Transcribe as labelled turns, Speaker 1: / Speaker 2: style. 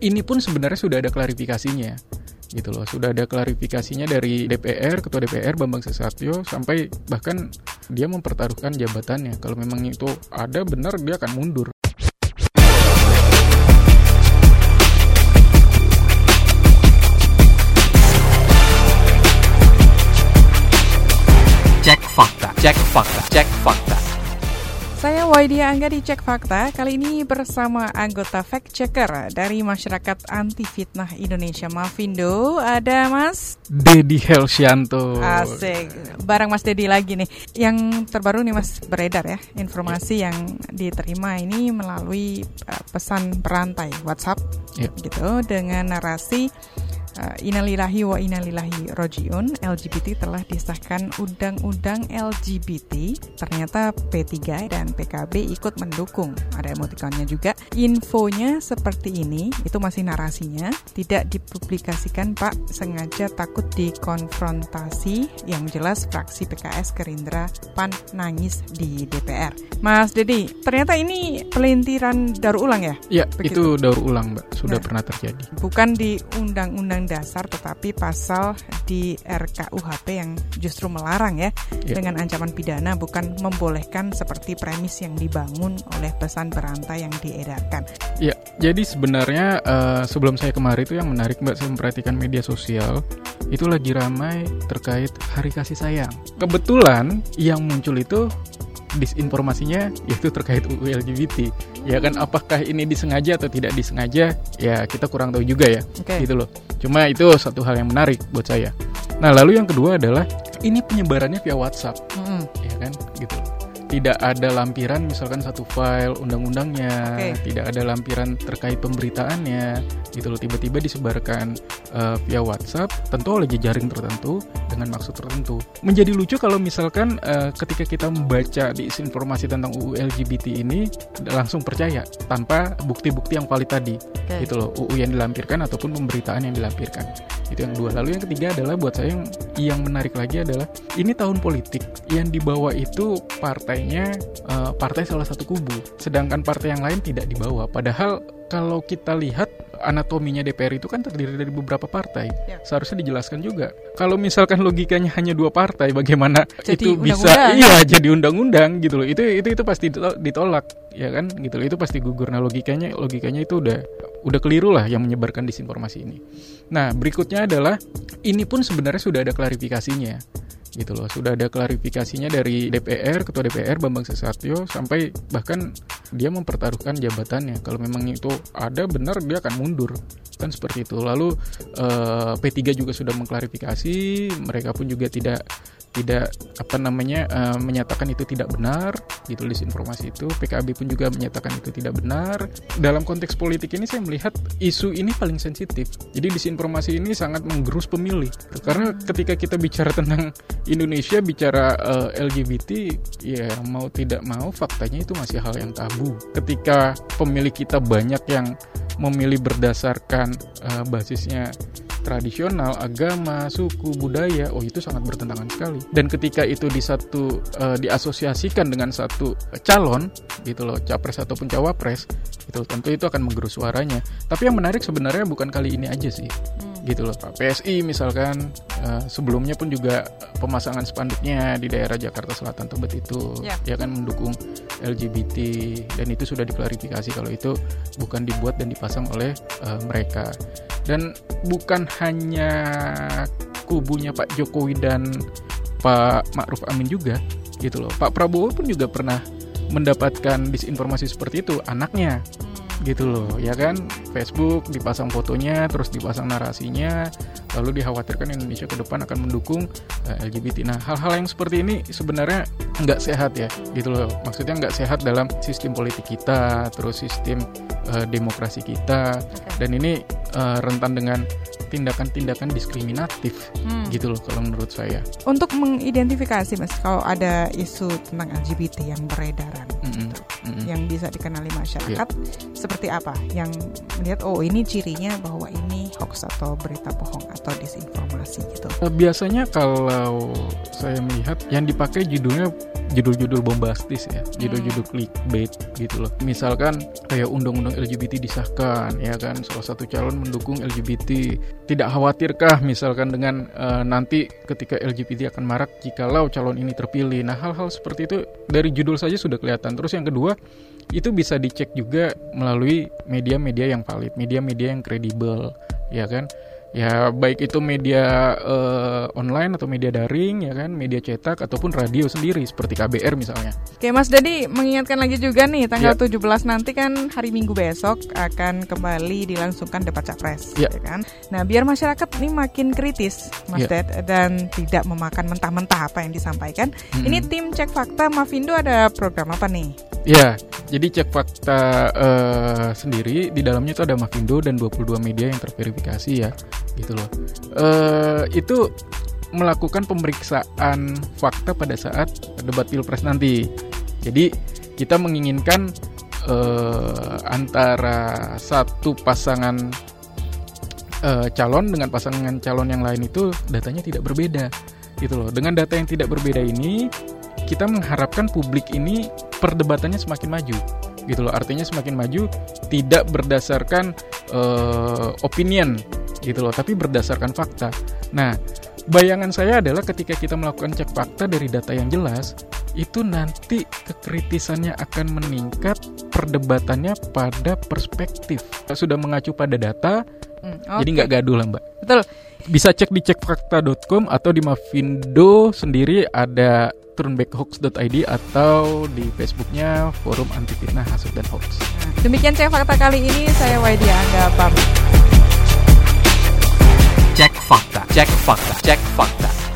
Speaker 1: ini pun sebenarnya sudah ada klarifikasinya gitu loh. Sudah ada klarifikasinya dari DPR ketua DPR Bambang Susatyo sampai bahkan dia mempertaruhkan jabatannya. Kalau memang itu ada benar dia akan mundur.
Speaker 2: Cek fakta, cek fakta, cek fakta.
Speaker 3: Saya Waidia Angga di Cek Fakta, kali ini bersama anggota fact checker dari Masyarakat Anti Fitnah Indonesia Mavindo, ada Mas?
Speaker 1: Dedi Helsianto.
Speaker 3: Asik, barang Mas Dedi lagi nih. Yang terbaru nih Mas beredar ya, informasi yang diterima ini melalui uh, pesan berantai WhatsApp
Speaker 1: Ya.
Speaker 3: gitu dengan narasi uh, Innalillahi wa innalillahi rojiun. LGBT telah disahkan undang-undang LGBT ternyata P3 dan PKB ikut mendukung. Ada emotikonnya juga. Infonya seperti ini. Itu masih narasinya. Tidak dipublikasikan Pak. Sengaja takut dikonfrontasi. Yang jelas fraksi PKS Gerindra PAN nangis di DPR Mas Dedi ternyata ini pelintiran daur ulang ya?
Speaker 1: Ya
Speaker 3: Begitu.
Speaker 1: itu daur ulang mbak. Sudah
Speaker 3: Nah.
Speaker 1: pernah terjadi.
Speaker 3: Bukan di undang-undang dasar tetapi pasal di RKUHP yang justru melarang ya
Speaker 1: Ya.
Speaker 3: dengan ancaman pidana bukan membolehkan seperti premis yang dibangun oleh pesan berantai yang diedarkan.
Speaker 1: Ya, jadi sebenarnya eh, sebelum saya kemarin itu yang menarik Mbak saya memperhatikan media sosial itu lagi ramai terkait hari kasih sayang. Kebetulan yang muncul itu disinformasinya yaitu terkait UU LGBT. Ya kan apakah ini disengaja atau tidak disengaja? Ya kita kurang tahu juga ya.
Speaker 3: Oke.
Speaker 1: Gitu loh. Cuma itu satu hal yang menarik buat saya. Nah, lalu yang kedua adalah ini penyebarannya via WhatsApp
Speaker 3: Mm-mm.
Speaker 1: ya kan gitu tidak ada lampiran misalkan satu file undang-undangnya
Speaker 3: Oke.
Speaker 1: tidak ada lampiran terkait pemberitaannya gitu loh tiba-tiba disebarkan eh, via WhatsApp tentu oleh jejaring tertentu dengan maksud tertentu menjadi lucu kalau misalkan eh, ketika kita membaca disinformasi tentang UU LGBT ini langsung percaya tanpa bukti-bukti yang valid tadi
Speaker 3: Oke.
Speaker 1: gitu loh UU yang dilampirkan ataupun pemberitaan yang dilampirkan itu yang dua lalu yang ketiga adalah buat saya yang yang menarik lagi adalah ini tahun politik. Yang dibawa itu partainya eh, partai salah satu kubu. Sedangkan partai yang lain tidak dibawa. Padahal kalau kita lihat anatominya DPR itu kan terdiri dari beberapa partai.
Speaker 3: Ya.
Speaker 1: seharusnya dijelaskan juga. Kalau misalkan logikanya hanya dua partai bagaimana
Speaker 3: Jadi
Speaker 1: itu bisa
Speaker 3: undang-undang.
Speaker 1: iya jadi undang-undang gitu loh. Itu itu itu pasti ditol- ditolak ya kan? Gitu loh. Itu pasti gugur. Nah logikanya logikanya itu udah udah keliru lah yang menyebarkan disinformasi ini. Nah berikutnya adalah ini pun sebenarnya sudah ada klarifikasinya gitu loh. Sudah ada klarifikasinya dari DPR ketua DPR Bambang Susatyo sampai bahkan dia mempertaruhkan jabatannya. Kalau memang itu ada benar dia akan mundur. Kan seperti itu. Lalu eh, P3 juga sudah mengklarifikasi mereka pun juga tidak tidak apa namanya eh, menyatakan itu tidak benar gitu disinformasi itu. PKB pun juga menyatakan itu tidak benar. Dalam konteks politik ini saya melihat isu ini paling sensitif. Jadi disinformasi ini sangat menggerus pemilih. Karena ketika kita bicara tentang Indonesia bicara eh, LGBT ya mau tidak mau faktanya itu masih hal yang tabu. Ketika pemilih kita banyak yang memilih berdasarkan eh, basisnya tradisional, agama, suku, budaya, oh itu sangat bertentangan sekali. Dan ketika itu di satu eh, diasosiasikan dengan satu calon, gitu loh, capres ataupun cawapres, itu tentu itu akan menggerus suaranya. Tapi yang menarik sebenarnya bukan kali ini aja sih, gitu loh. Pak PSI misalkan eh, sebelumnya pun juga pemasangan spanduknya di daerah Jakarta Selatan Tebet itu,
Speaker 3: Ya.
Speaker 1: ya kan mendukung LGBT dan itu sudah diklarifikasi kalau itu bukan dibuat dan dipasang oleh eh, mereka dan bukan hanya kubunya Pak Jokowi dan Pak Ma'ruf Amin juga gitu loh. Pak Prabowo pun juga pernah mendapatkan disinformasi seperti itu anaknya gitu loh ya kan? Facebook dipasang fotonya terus dipasang narasinya lalu dikhawatirkan Indonesia ke depan akan mendukung eh, LGBT nah hal-hal yang seperti ini sebenarnya nggak sehat ya gitu loh. Maksudnya nggak sehat dalam sistem politik kita terus sistem eh, demokrasi kita. Dan ini eh, rentan dengan tindakan-tindakan diskriminatif
Speaker 3: Hmm.
Speaker 1: gitu loh kalau menurut saya.
Speaker 3: Untuk mengidentifikasi Mas kalau ada isu tentang LGBT yang beredaran
Speaker 1: Mm-mm, mm-mm.
Speaker 3: yang bisa dikenali masyarakat seperti apa? Yang melihat oh ini cirinya bahwa ini hoax atau berita bohong atau disinformasi gitu.
Speaker 1: Eh, biasanya kalau saya melihat yang dipakai judulnya judul-judul bombastis ya, judul-judul clickbait gitu loh. Misalkan kayak undang-undang LGBT disahkan, ya kan, salah satu calon mendukung LGBT. Tidak khawatirkah misalkan dengan uh, nanti ketika LGBT akan marak jikalau calon ini terpilih. Nah, hal-hal seperti itu dari judul saja sudah kelihatan. Terus yang kedua, itu bisa dicek juga melalui media-media yang valid, media-media yang kredibel, ya kan? ya baik itu media uh, online atau media daring ya kan media cetak ataupun radio sendiri seperti KBR misalnya.
Speaker 3: Oke Mas Dadi mengingatkan lagi juga nih tanggal ya. 17 nanti kan hari Minggu besok akan kembali dilangsungkan debat capres ya. ya kan. Nah biar masyarakat ini makin kritis Mas ya. Dad dan tidak memakan mentah-mentah apa yang disampaikan. Hmm. Ini tim cek fakta Mavindo ada program apa nih?
Speaker 1: Ya, jadi cek fakta uh, sendiri di dalamnya itu ada Mavindo dan 22 media yang terverifikasi ya gitu loh. Uh, itu melakukan pemeriksaan fakta pada saat debat pilpres nanti. Jadi kita menginginkan uh, antara satu pasangan uh, calon dengan pasangan calon yang lain itu datanya tidak berbeda, gitu loh. Dengan data yang tidak berbeda ini, kita mengharapkan publik ini perdebatannya semakin maju, gitu loh. Artinya semakin maju tidak berdasarkan uh, opinion gitu loh, tapi berdasarkan fakta. Nah, bayangan saya adalah ketika kita melakukan cek fakta dari data yang jelas, itu nanti kekritisannya akan meningkat, perdebatannya pada perspektif. Sudah mengacu pada data, hmm, okay. jadi nggak gaduh lah mbak.
Speaker 3: Betul.
Speaker 1: Bisa cek di cekfakta.com atau di Mavindo sendiri ada turnbackhoax.id atau di Facebooknya Forum Anti Fitnah Hasut dan Hoax.
Speaker 3: Demikian cek fakta kali ini saya Waidia Angga pamit.
Speaker 2: Cek fakta, cek fakta, cek fakta.